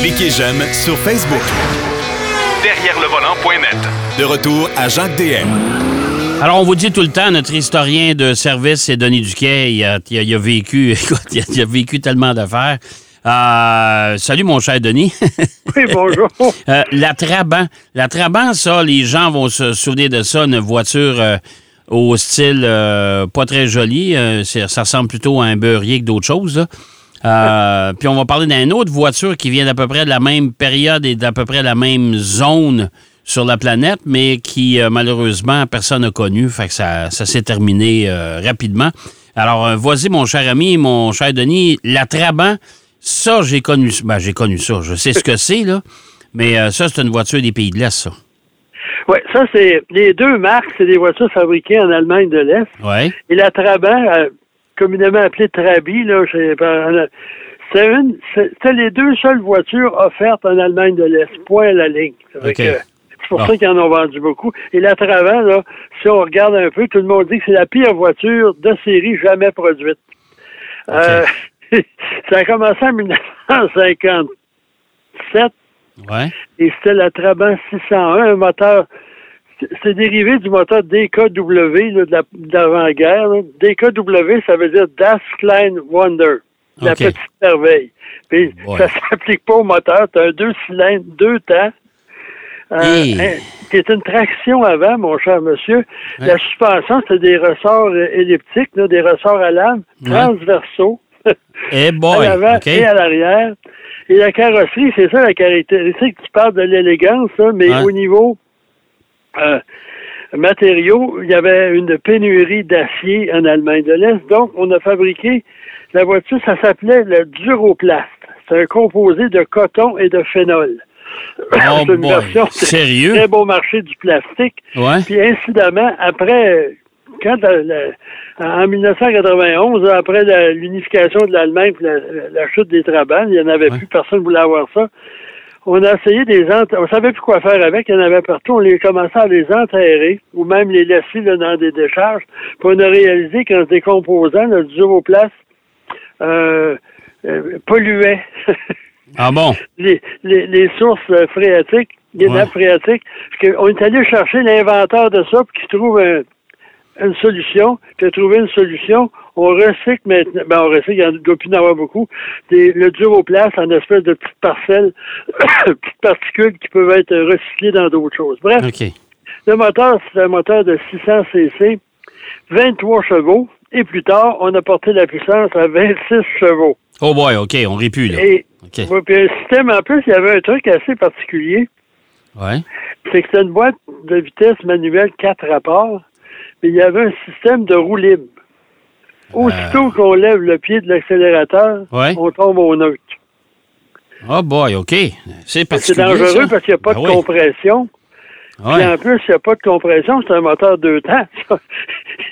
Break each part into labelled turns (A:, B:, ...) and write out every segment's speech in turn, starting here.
A: Cliquez j'aime sur Facebook.
B: Derrière le volant.net.
A: De retour à Jacques DM.
C: Alors, on vous dit tout le temps, notre historien de service, c'est Denis Duquet. Il a, il a- vécu, écoute, il a, il a vécu tellement d'affaires. Euh, salut, mon cher Denis.
D: Oui, bonjour.
C: Euh, la Trabant. La Trabant, ça, les gens vont se souvenir de ça, une voiture euh, au style euh, pas très joli. Euh, c'est- ça ressemble plutôt à un beurrier que d'autres choses. là. Euh, puis on va parler d'une autre voiture qui vient d'à peu près de la même période et d'à peu près la même zone sur la planète, mais qui, euh, malheureusement, personne n'a connu. Fait que ça, ça s'est terminé euh, rapidement. Alors, euh, vas-y, mon cher ami, mon cher Denis, la Trabant, ça, j'ai connu, ben, j'ai connu ça. Je sais ce que c'est, là. Mais euh, ça, c'est une voiture des pays de l'Est, ça.
D: Oui, ça, c'est les deux marques, c'est des voitures fabriquées en Allemagne de l'Est.
C: Oui.
D: Et la Trabant, euh, communément appelée Trabi, là, c'est une, c'est les deux seules voitures offertes en Allemagne de l'Est. Point à la ligne. Que C'est pour ça qu'ils en ont vendu beaucoup. Et la Trabant, là, si on regarde un peu, tout le monde dit que c'est la pire voiture de série jamais produite. Euh, ça a commencé en 1957
C: Ouais.
D: et c'était la Trabant 601, un moteur. C'est dérivé du moteur DKW là, de la- de l'avant-guerre. DKW, ça veut dire Das Klein Wonder, la petite merveille. Puis
C: Ouais.
D: ça s'applique pas au moteur. Tu as un deux cylindres, deux temps. Euh,
C: Hey.
D: hein, qui est une traction avant, mon cher monsieur. La suspension, c'est des ressorts euh, elliptiques, là, des ressorts à lame, transversaux
C: Eh boy,
D: à l'avant et à l'arrière. Et la carrosserie, c'est ça la caractéristique. Tu parles de l'élégance, mais au niveau euh, matériaux, il y avait une pénurie d'acier en Allemagne de l'Est. Donc, on a fabriqué la voiture, ça s'appelait le Duroplast. C'est un composé de coton et de phénol.
C: Oh
D: c'est une version
C: Sérieux?
D: très beau marché du plastique.
C: Ouais.
D: Puis incidemment, après, quand en 1991, après l'unification de l'Allemagne puis la, chute des Trabants, il n'y en avait
C: Ouais.
D: plus, personne ne voulait avoir ça. On a essayé des ent- on savait plus quoi faire avec, il y en avait partout, on les commençait à les enterrer ou même les laisser là, dans des décharges. Puis on a réalisé qu'en se décomposant, le duroplast euh, euh, polluait
C: Ah bon?
D: les, les, les sources euh, phréatiques, les
C: Ouais.
D: nappes phréatiques. Qu'on est allé chercher l'inventeur de ça pour qu'il trouve un- une solution. Puis il a trouvé une solution. On recycle maintenant. Ben, on recycle, il en doit plus en avoir beaucoup. Des, le duroplast en espèce de petites parcelles, petites particules qui peuvent être recyclées dans d'autres choses. Bref, le moteur, c'est un moteur de 600 cc, 23 chevaux. Et plus tard, on a porté la puissance à 26 chevaux.
C: Oh boy, OK, on plus, là.
D: Et. Ouais, puis un système, en plus, il y avait un truc assez particulier.
C: Ouais.
D: C'est que c'était une boîte de vitesse manuelle 4 rapports, mais il y avait un système de roue libre. Aussitôt qu'on lève le pied de l'accélérateur,
C: Euh. Ouais.
D: on tombe au neutre.
C: Oh boy, OK. C'est
D: C'est dangereux
C: ça.
D: parce qu'il n'y a pas
C: Ben
D: de
C: oui.
D: compression. Puis
C: Ouais.
D: en plus, il n'y a pas de compression, c'est un moteur deux temps.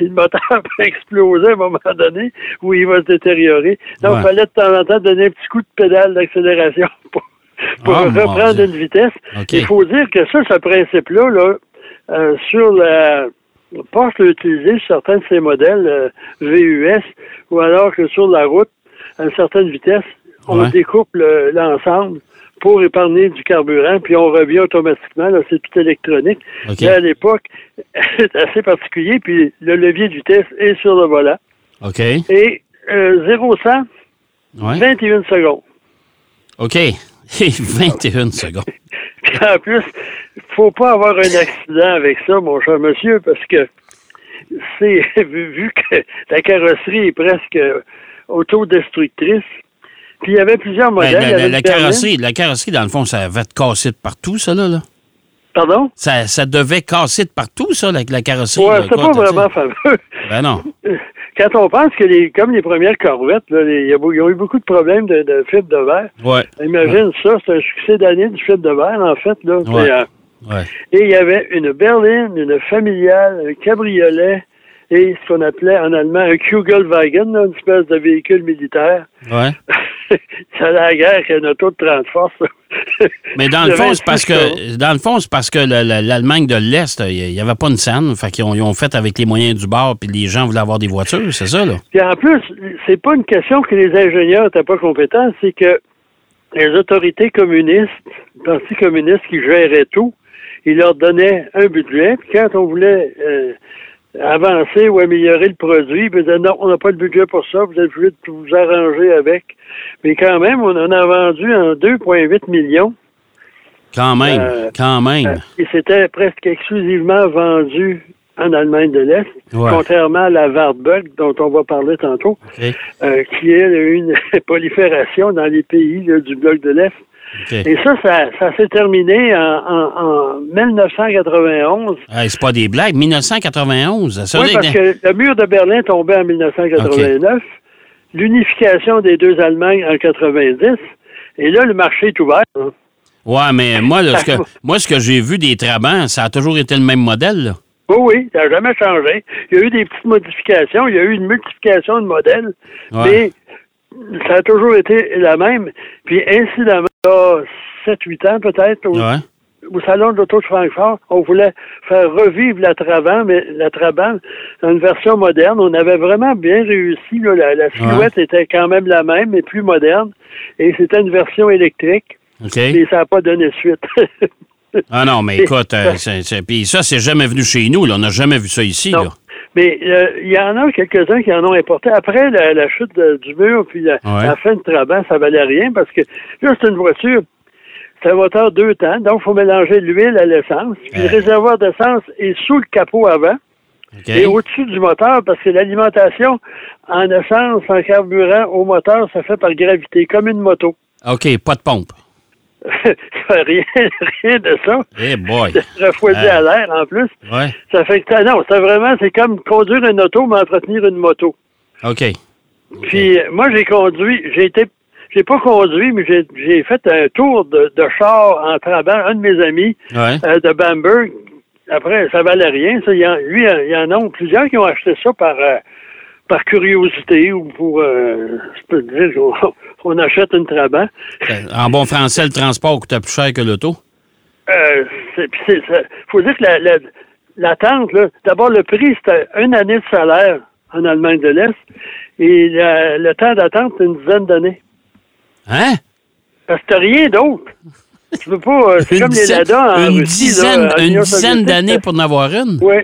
D: le moteur peut exploser à un moment donné où il va se détériorer. Donc,
C: Ouais.
D: il fallait de temps en temps donner un petit coup de pédale d'accélération pour, pour
C: Ah,
D: reprendre une vitesse. Il faut dire que ça, ce principe-là, là, euh, sur la Porsche l'a utilisé sur certains de ses modèles euh, VUS, ou alors que sur la route, à une certaine vitesse, on
C: Ouais.
D: découpe le- l'ensemble pour épargner du carburant, puis on revient automatiquement. Là, c'est tout électronique.
C: OK.
D: Mais à l'époque, c'est assez particulier, puis le levier de vitesse est sur le volant.
C: OK.
D: Et euh, 0-100,
C: Ouais.
D: 21 secondes.
C: OK. 21 secondes.
D: Puis en plus, faut pas avoir un accident avec ça, mon cher monsieur, parce que c'est vu, que la carrosserie est presque autodestructrice. Puis il y avait plusieurs
C: Ben,
D: modèles.
C: la,
D: Il y
C: la- la
D: berline.
C: carrosserie, la carrosserie, dans le fond, ça va te casser de partout, ça, là. là.
D: Pardon?
C: Ça, ça devait casser de partout, ça, la, la carrosserie.
D: Ouais,
C: quoi,
D: pas vraiment fameux.
C: Ben non.
D: Quand on pense que les, comme les premières corvettes, ils ont eu beaucoup de problèmes de, de fibre de verre.
C: Ouais.
D: Imagine ça, c'est un succès d'année du fibre de verre, en fait. Là.
C: Ouais.
D: Euh. Et il y avait une berline, une familiale, un cabriolet et ce qu'on appelait en allemand un Kugelwagen, une espèce de véhicule militaire.
C: Ouais.
D: a la guerre qu'un auto de 30 forces.
C: Mais dans le fond, c'est parce
D: 26 chevaux.
C: que dans le fond, c'est parce que le- le- l'Allemagne de l'Est, il n'y avait pas une scène. Fait qu'ils ont, ils ont fait avec les moyens du bord, puis les gens voulaient avoir des voitures, c'est ça, là?
D: Puis en plus, c'est pas une question que les ingénieurs n'étaient pas compétents, c'est que les autorités communistes, le Parti communiste qui gérait tout, ils leur donnaient un budget, puis quand on voulait euh, avancer ou améliorer le produit, disaient non, on n'a pas le budget pour ça, vous êtes obligé de vous arranger avec. Mais quand même, on en a vendu en 2,8 millions.
C: Quand même,
D: Euh,
C: quand même.
D: Et c'était presque exclusivement vendu en Allemagne de l'Est,
C: Ouais.
D: contrairement à la Wartburg dont on va parler tantôt, euh, qui est une prolifération dans les pays là, du bloc de l'Est. Et ça, ça, ça s'est terminé en, en, en 1991.
C: Hey, c'est pas des blagues. 1991. Ça veut
D: Oui, parce que le mur de Berlin tombait en 1989, l'unification des deux Allemagnes en 90, et là, le marché est ouvert. hein.
C: Ouais, mais moi, là, ce que, moi, ce que j'ai vu des Trabants, ça a toujours été le même modèle. Là.
D: Oui, oui, ça n'a jamais changé. Il y a eu des petites modifications, il y a eu une multiplication de modèles,
C: Ouais.
D: mais ça a toujours été la même. Puis, incidemment, il y a 7-8 ans peut-être, au,
C: Ouais.
D: au Salon de l'Auto de Francfort, on voulait faire revivre la Trabant, mais la Trabant, dans une version moderne, on avait vraiment bien réussi. là. la, la silhouette était quand même la même, mais plus moderne. Et c'était une version électrique,
C: OK.
D: mais ça n'a pas donné suite.
C: Ah non, mais écoute, euh, puis ça, c'est jamais venu chez nous. Là. On n'a jamais vu ça ici.
D: Non.
C: Là.
D: Mais euh, il y en a quelques-uns qui en ont importé. Après la, la chute de- du mur, puis la,
C: Ouais.
D: la fin de Trabant, ça valait rien parce que là, c'est une voiture, c'est un moteur deux temps, donc il faut mélanger l'huile à l'essence. Puis le réservoir d'essence est sous le capot avant et au-dessus du moteur parce que l'alimentation en essence, en carburant au moteur, ça fait par gravité, comme une moto.
C: OK, pas de pompe.
D: rien, rien de ça.
C: Eh boy.
D: C'est refroidi
C: Ah.
D: à l'air en plus.
C: Ouais.
D: Ça fait que, non, c'est vraiment, c'est comme conduire une auto, mais entretenir une moto.
C: OK.
D: Puis euh, moi, j'ai conduit, j'ai été, j'ai pas conduit, mais j'ai, fait un tour de, de char en Trabant, un de mes amis
C: Ouais.
D: euh, de Bamberg. Après, ça valait rien. Ça, y en, lui, il y en a plusieurs qui ont acheté ça par euh, par curiosité ou pour, euh, je peux dire on achète une Trabant.
C: Euh, En bon français, le transport coûtait plus cher que l'auto.
D: Euh, ça- faut dire que la, la, l'attente, là, d'abord le prix, c'était une année de salaire en Allemagne de l'Est et la- le temps d'attente, c'est une dizaine d'années.
C: Hein?
D: Parce que rien d'autre. Tu peux pas. euh, C'est comme les Lada en
C: une
D: Russie,
C: dizaine,
D: là, en
C: une
D: Union
C: dizaine d'années pour en avoir une?
D: Oui.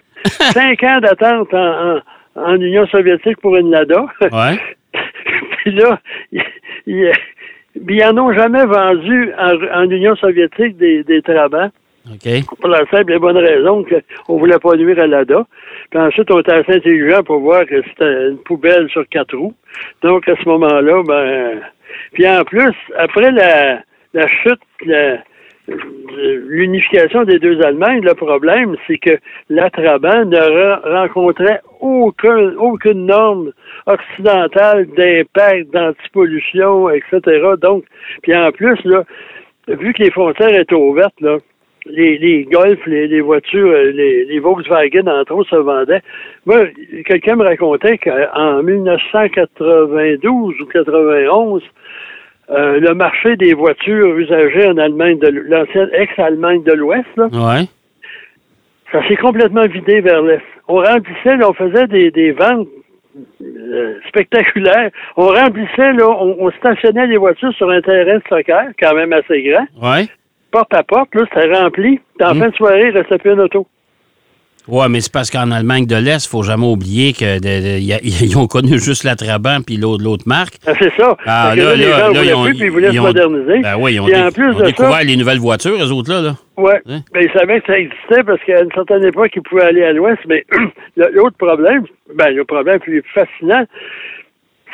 D: Cinq ans d'attente en, en, en Union soviétique pour une Lada.
C: Ouais.
D: Puis là, ils il, ils en ont jamais vendu en, en Union soviétique des, des Trabants.
C: OK.
D: Pour la simple et bonne raison qu'on voulait pas nuire à l'ADA. Puis ensuite, on était assez intelligent pour voir que c'était une poubelle sur quatre roues. Donc, à ce moment-là, ben... Puis en plus, après la, la chute, la- l'unification des deux Allemagnes, le problème, c'est que la Trabant ne re- rencontrait aucun, aucune norme occidentale d'impact, d'antipollution, etc. Donc, puis en plus, là, vu que les frontières étaient ouvertes, là, les, les Golf, les, les voitures, euh, les, les Volkswagen, entre autres, se vendaient. Moi, quelqu'un me racontait qu'en 1992 ou 91, euh, le marché des voitures usagées en Allemagne, de l'ancienne ex-Allemagne de l'Ouest, là,
C: Ouais.
D: ça s'est complètement vidé vers l'Est. On remplissait, là, on faisait des, des ventes euh, spectaculaires. On remplissait, là, on, on stationnait les voitures sur un terrain de soccer, quand même assez grand
C: Ouais.
D: porte à porte, là, c'était rempli. En
C: Hmm.
D: fin de soirée, il restait plus une auto.
C: Ouais, mais c'est parce qu'en Allemagne de l'Est, faut jamais oublier que de- de- y a- ils ont connu juste la Trabant puis l'autre l'autre marque.
D: Ah, c'est ça.
C: Ah, là,
D: les gens
C: là, ils ont,
D: plus, puis ils voulaient
C: ils
D: se moderniser.
C: Ben oui, ils ont,
D: Puis
C: dé-
D: en plus
C: ont
D: de
C: découvert
D: ça,
C: les nouvelles voitures, eux autres, là. là.
D: ouais,
C: Hein?
D: ben, ils savaient que ça existait parce qu'à une certaine époque, ils pouvaient aller à l'ouest, mais l'autre problème, ben, le problème plus fascinant,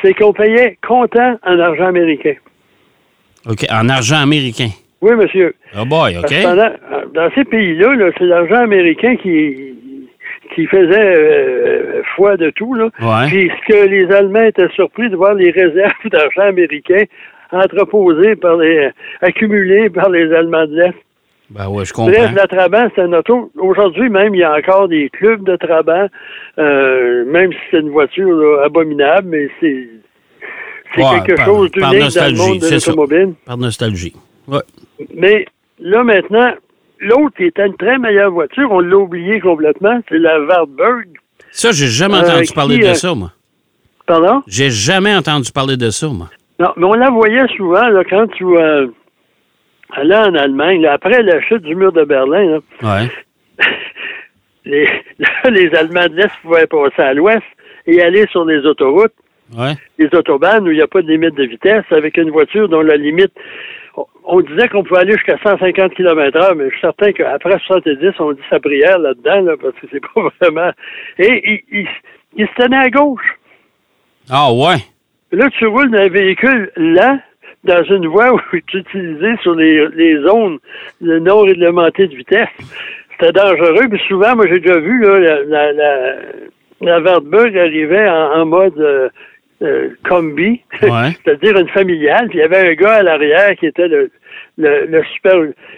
D: c'est qu'on payait comptant en argent américain.
C: OK, en argent américain.
D: Oui, monsieur.
C: Oh boy, OK.
D: Pendant- dans ces pays-là, là, c'est l'argent américain qui, qui faisait euh, foi de tout. Là.
C: Ouais.
D: Puis ce que les Allemands étaient surpris de voir les réserves d'argent américain entreposées par les accumulées par les Allemands de l'Est.
C: Ben ouais, je
D: Bref,
C: comprends.
D: la Trabant, c'est un auto. Aujourd'hui, même, il y a encore des clubs de Trabant, euh, même si c'est une voiture là, abominable, mais c'est c'est
C: Ouais,
D: quelque
C: par-
D: chose d'unique dans le monde de l'automobile.
C: Par nostalgie. Ouais.
D: Mais là, maintenant, l'autre qui était une très meilleure voiture, on l'a oublié complètement, c'est la Wartburg.
C: Ça, j'ai jamais
D: Euh,
C: entendu
D: qui,
C: parler de
D: euh,
C: ça, moi.
D: Pardon?
C: J'ai jamais entendu parler de ça, moi.
D: Non, mais on la voyait souvent là, quand tu euh, allais en Allemagne, là, après la chute du mur de Berlin, là,
C: Ouais.
D: les, les Allemands de l'Est pouvaient passer à l'Ouest et aller sur les autoroutes,
C: Ouais.
D: les autobahnes où il n'y a pas de limite de vitesse, avec une voiture dont la limite, on, disait qu'on pouvait aller jusqu'à 150 km heure, mais je suis certain qu'après 70, on dit sa prière là-dedans, là, parce que c'est pas vraiment... Et il, il, il se tenait à gauche.
C: Ah, ouais.
D: Là, tu roules dans un véhicule lent, dans une voie où tu utilisais sur les, les zones non réglementées de vitesse. C'était dangereux. Puis souvent, moi, j'ai déjà vu là, la, la, la, la Wartburg arrivait en, en mode euh, euh, combi,
C: Ouais.
D: c'est-à-dire une familiale. Puis il y avait un gars à l'arrière qui était le, le, le super,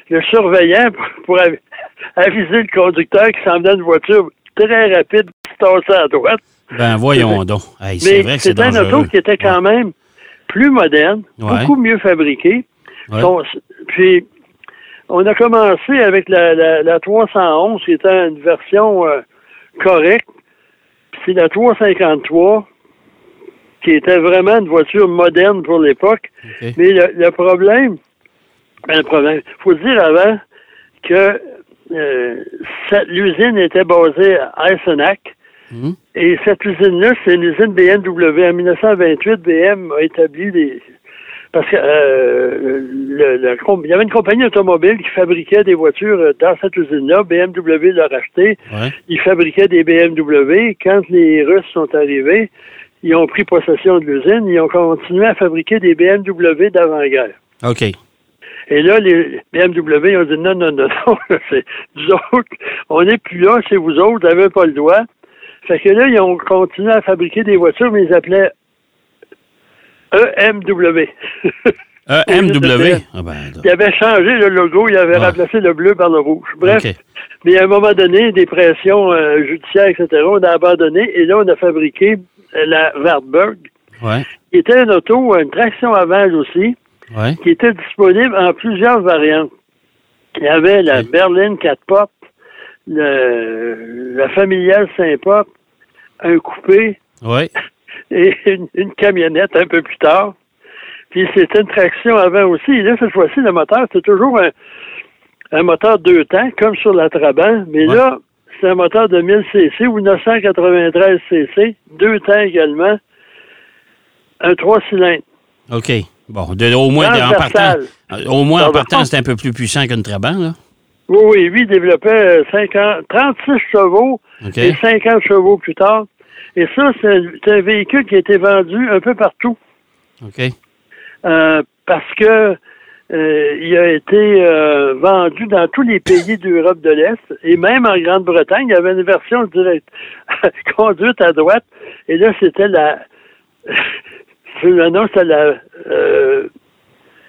D: le surveillant pour, pour av- aviser le conducteur qui s'en venait une voiture très rapide qui tassait à droite.
C: Ben, voyons donc. Hey, c'est
D: Mais
C: vrai que c'est
D: c'était un auto qui était quand même plus moderne,
C: Ouais.
D: beaucoup mieux fabriqué.
C: Ouais.
D: Puis, on a commencé avec la, la, la 311, qui était une version euh, correcte. Puis c'est la 353, qui était vraiment une voiture moderne pour l'époque. Mais le, le problème, ben, le problème, faut dire avant que euh, l'usine était basée à Eisenach.
C: Mhm.
D: Et cette usine-là, c'est une usine BMW. En 1928, BM a établi des... Parce que euh, le- il y avait une compagnie automobile qui fabriquait des voitures euh, dans cette usine-là. BMW l'a racheté.
C: Ouais.
D: Ils fabriquaient des BMW. Quand les Russes sont arrivés, ils ont pris possession de l'usine. Ils ont continué à fabriquer des BMW d'avant-guerre.
C: OK.
D: Et là, les BMW ont dit non, non, non, non, c'est nous autres, on n'est plus là, c'est vous autres, vous n'avez pas le droit. Fait que là, ils ont continué à fabriquer des voitures, mais ils appelaient EMW.
C: Euh, MW. Ah, ben.
D: Ils avaient changé le logo, ils avaient
C: Ouais.
D: remplacé le bleu par le rouge. Bref, mais à un moment donné, des pressions euh, judiciaires, etc., on a abandonné et là, on a fabriqué la Wartburg,
C: Ouais.
D: qui était une auto, une traction avant aussi,
C: Ouais.
D: qui était disponible en plusieurs variantes. Il y avait la
C: Oui.
D: berline 4 portes, le, la familiale 5 portes, un coupé
C: Ouais.
D: et une, une camionnette un peu plus tard. Puis c'était une traction avant aussi. Et là, cette fois-ci, le moteur, c'est toujours un, un moteur deux temps, comme sur la Trabant. Mais
C: Ouais.
D: là, c'est un moteur de 1000 cc ou 993 cc, deux temps également, un trois cylindres.
C: OK. Bon, de- au moins, de- en partant, euh, au moins en partant, c'est un peu plus puissant qu'une Trabant, là.
D: Oui, oui, lui il développait euh, 50, 36 chevaux et 50 chevaux plus tard. Et ça, c'est un, c'est un véhicule qui a été vendu un peu partout
C: OK.
D: euh, parce que euh, il a été euh, vendu dans tous les pays d'Europe de l'Est et même en Grande-Bretagne, il y avait une version directe conduite à droite. Et là, c'était la le nom, c'était la, euh,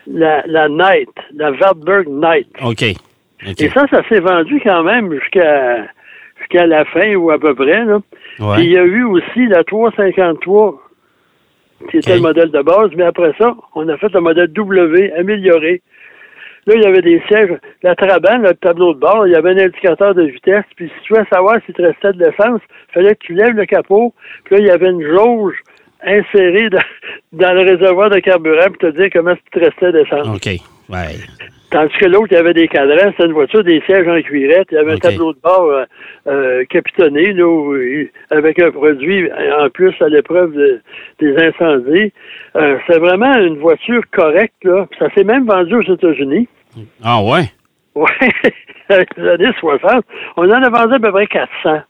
D: la la Knight, la Wartburg Knight.
C: OK.
D: Et ça, ça s'est vendu quand même jusqu'à jusqu'à la fin ou à peu près. Là.
C: Ouais.
D: Puis il y a eu aussi la 353, qui était le modèle de base, mais après ça, on a fait le modèle W amélioré. Là, il y avait des sièges. La Trabant, le tableau de bord, il y avait un indicateur de vitesse. Puis si tu veux savoir si tu restais de l'essence, il fallait que tu lèves le capot. Puis là, il y avait une jauge insérée dans, dans le réservoir de carburant pour te dire comment tu te restais d'essence.
C: OK. Ouais.
D: Tandis que l'autre, il y avait des cadrans, c'était une voiture, des sièges en cuirette, il y avait un tableau de bord euh, euh, capitonné, là, où il- avec un produit en plus à l'épreuve de- des incendies. Euh, c'est vraiment une voiture correcte, là. Ça s'est même vendu aux États-Unis.
C: Ah, ouais?
D: Ouais, dans les années 60. On en a vendu à peu près 400.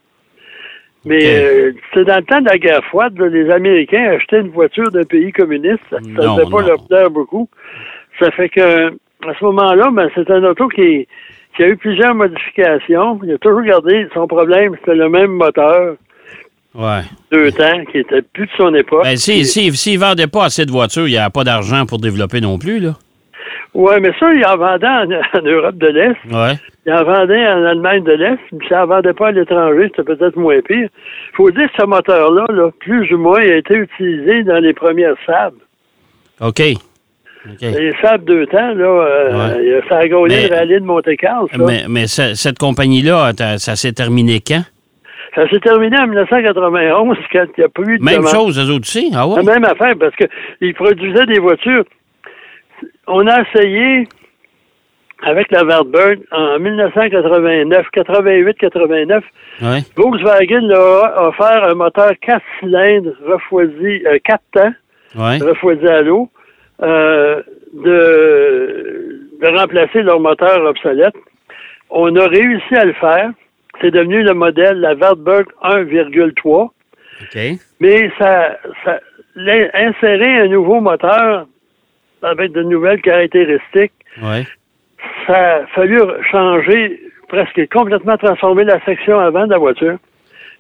D: Mais euh, c'est dans le temps de la guerre froide, les Américains achetaient une voiture d'un pays communiste. Ça ne faisait pas leur plaire beaucoup. Ça fait que à ce moment-là, ben, c'est un auto qui, qui a eu plusieurs modifications. Il a toujours gardé son problème, c'était le même moteur,
C: Ouais.
D: deux temps, qui était plus de son époque.
C: Ben, si, si, s'ils ne vendaient pas assez de voitures, il n'y a pas d'argent pour développer non plus, là.
D: Ouais, mais ça, il en vendait en, en Europe de l'Est.
C: Ouais.
D: Il en vendait en Allemagne de l'Est, puis ça en vendait pas à l'étranger, c'était peut-être moins pire. Il faut dire que ce moteur-là, là, plus ou moins, a été utilisé dans les premières sables.
C: OK. OK.
D: Les sables deux temps, là, euh, ça a gagné le rallye de Monte-Carlo.
C: Mais, mais ce- cette compagnie-là, ça s'est terminé quand?
D: Ça s'est terminé en 1991 quand il n'y a plus de
C: Même
D: demande.
C: chose, eux autres aussi? Ah ouais?
D: La même affaire, parce qu'ils produisaient des voitures. On a essayé avec la Wartburg en 1989, 88, 89.
C: Ouais.
D: Volkswagen leur a offert un moteur 4 cylindres refroidi, euh, 4 temps,
C: Ouais.
D: refroidi à l'eau, euh, de, de remplacer leur moteur obsolète. On a réussi à le faire. C'est devenu le modèle, la Wartburg 1,3.
C: OK.
D: Mais ça, ça insérer un nouveau moteur avec de nouvelles caractéristiques,
C: Ouais.
D: ça a fallu changer, presque complètement transformer la section avant de la voiture.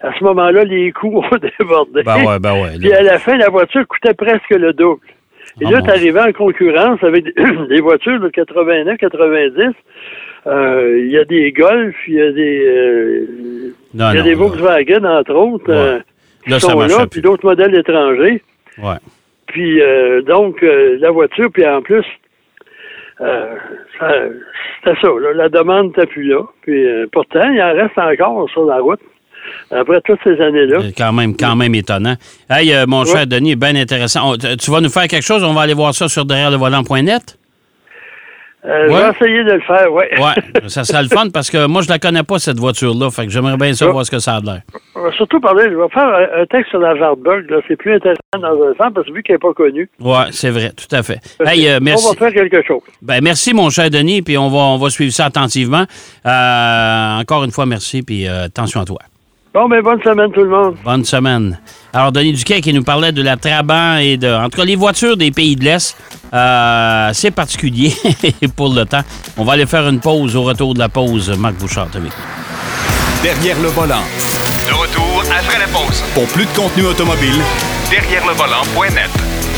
D: À ce moment-là, les coûts ont débordé.
C: Ben ouais, ben ouais.
D: Puis à la fin, la voiture coûtait presque le double. Et
C: Ah
D: là, tu arrivé en concurrence avec des, voitures de 89, 90. Euh, Il y a des Golf, il y a des, euh,
C: Non,
D: y a
C: non,
D: des
C: là.
D: Volkswagen, entre autres,
C: Ouais.
D: euh,
C: Là,
D: qui
C: ça
D: sont là, puis d'autres modèles étrangers.
C: Ouais.
D: Puis euh, donc, euh, la voiture, puis en plus, euh, ça- c'était ça, là, la demande n'était plus là. Puis pourtant, il en reste encore sur la route, après toutes ces années-là.
C: C'est Quand même, quand même étonnant. Hey, euh, mon cher Denis, bien intéressant. On- tu vas nous faire quelque chose? On va aller voir ça sur derrière le volant.net?
D: Euh,
C: Ouais.
D: Je vais essayer de le faire, oui.
C: Ouais, ça sera le fun parce que moi, je la connais pas, cette voiture-là. Fait que j'aimerais bien savoir ce que ça a l'air.
D: On surtout parler, je vais faire un, texte sur la Wartburg, c'est plus intéressant dans un sens, parce que vu qu'elle n'est pas connue,
C: Ouais, c'est vrai, tout à fait. Hey, euh,
D: on
C: merci.
D: va faire quelque chose.
C: Ben, merci, mon cher Denis, puis on va, on va suivre ça attentivement. Euh, encore une fois, merci, puis attention à toi.
D: Bon, ben bonne semaine tout le monde.
C: Bonne semaine. Alors, Denis Duquet qui nous parlait de la Trabant et de. En tout cas, les voitures des pays de l'Est, euh, c'est particulier pour le temps. On va aller faire une pause. Au retour de la pause, Marc Bouchard, vu.
A: Derrière le volant.
B: De retour après la pause.
A: Pour plus de contenu automobile,
B: Derrière le volant.net.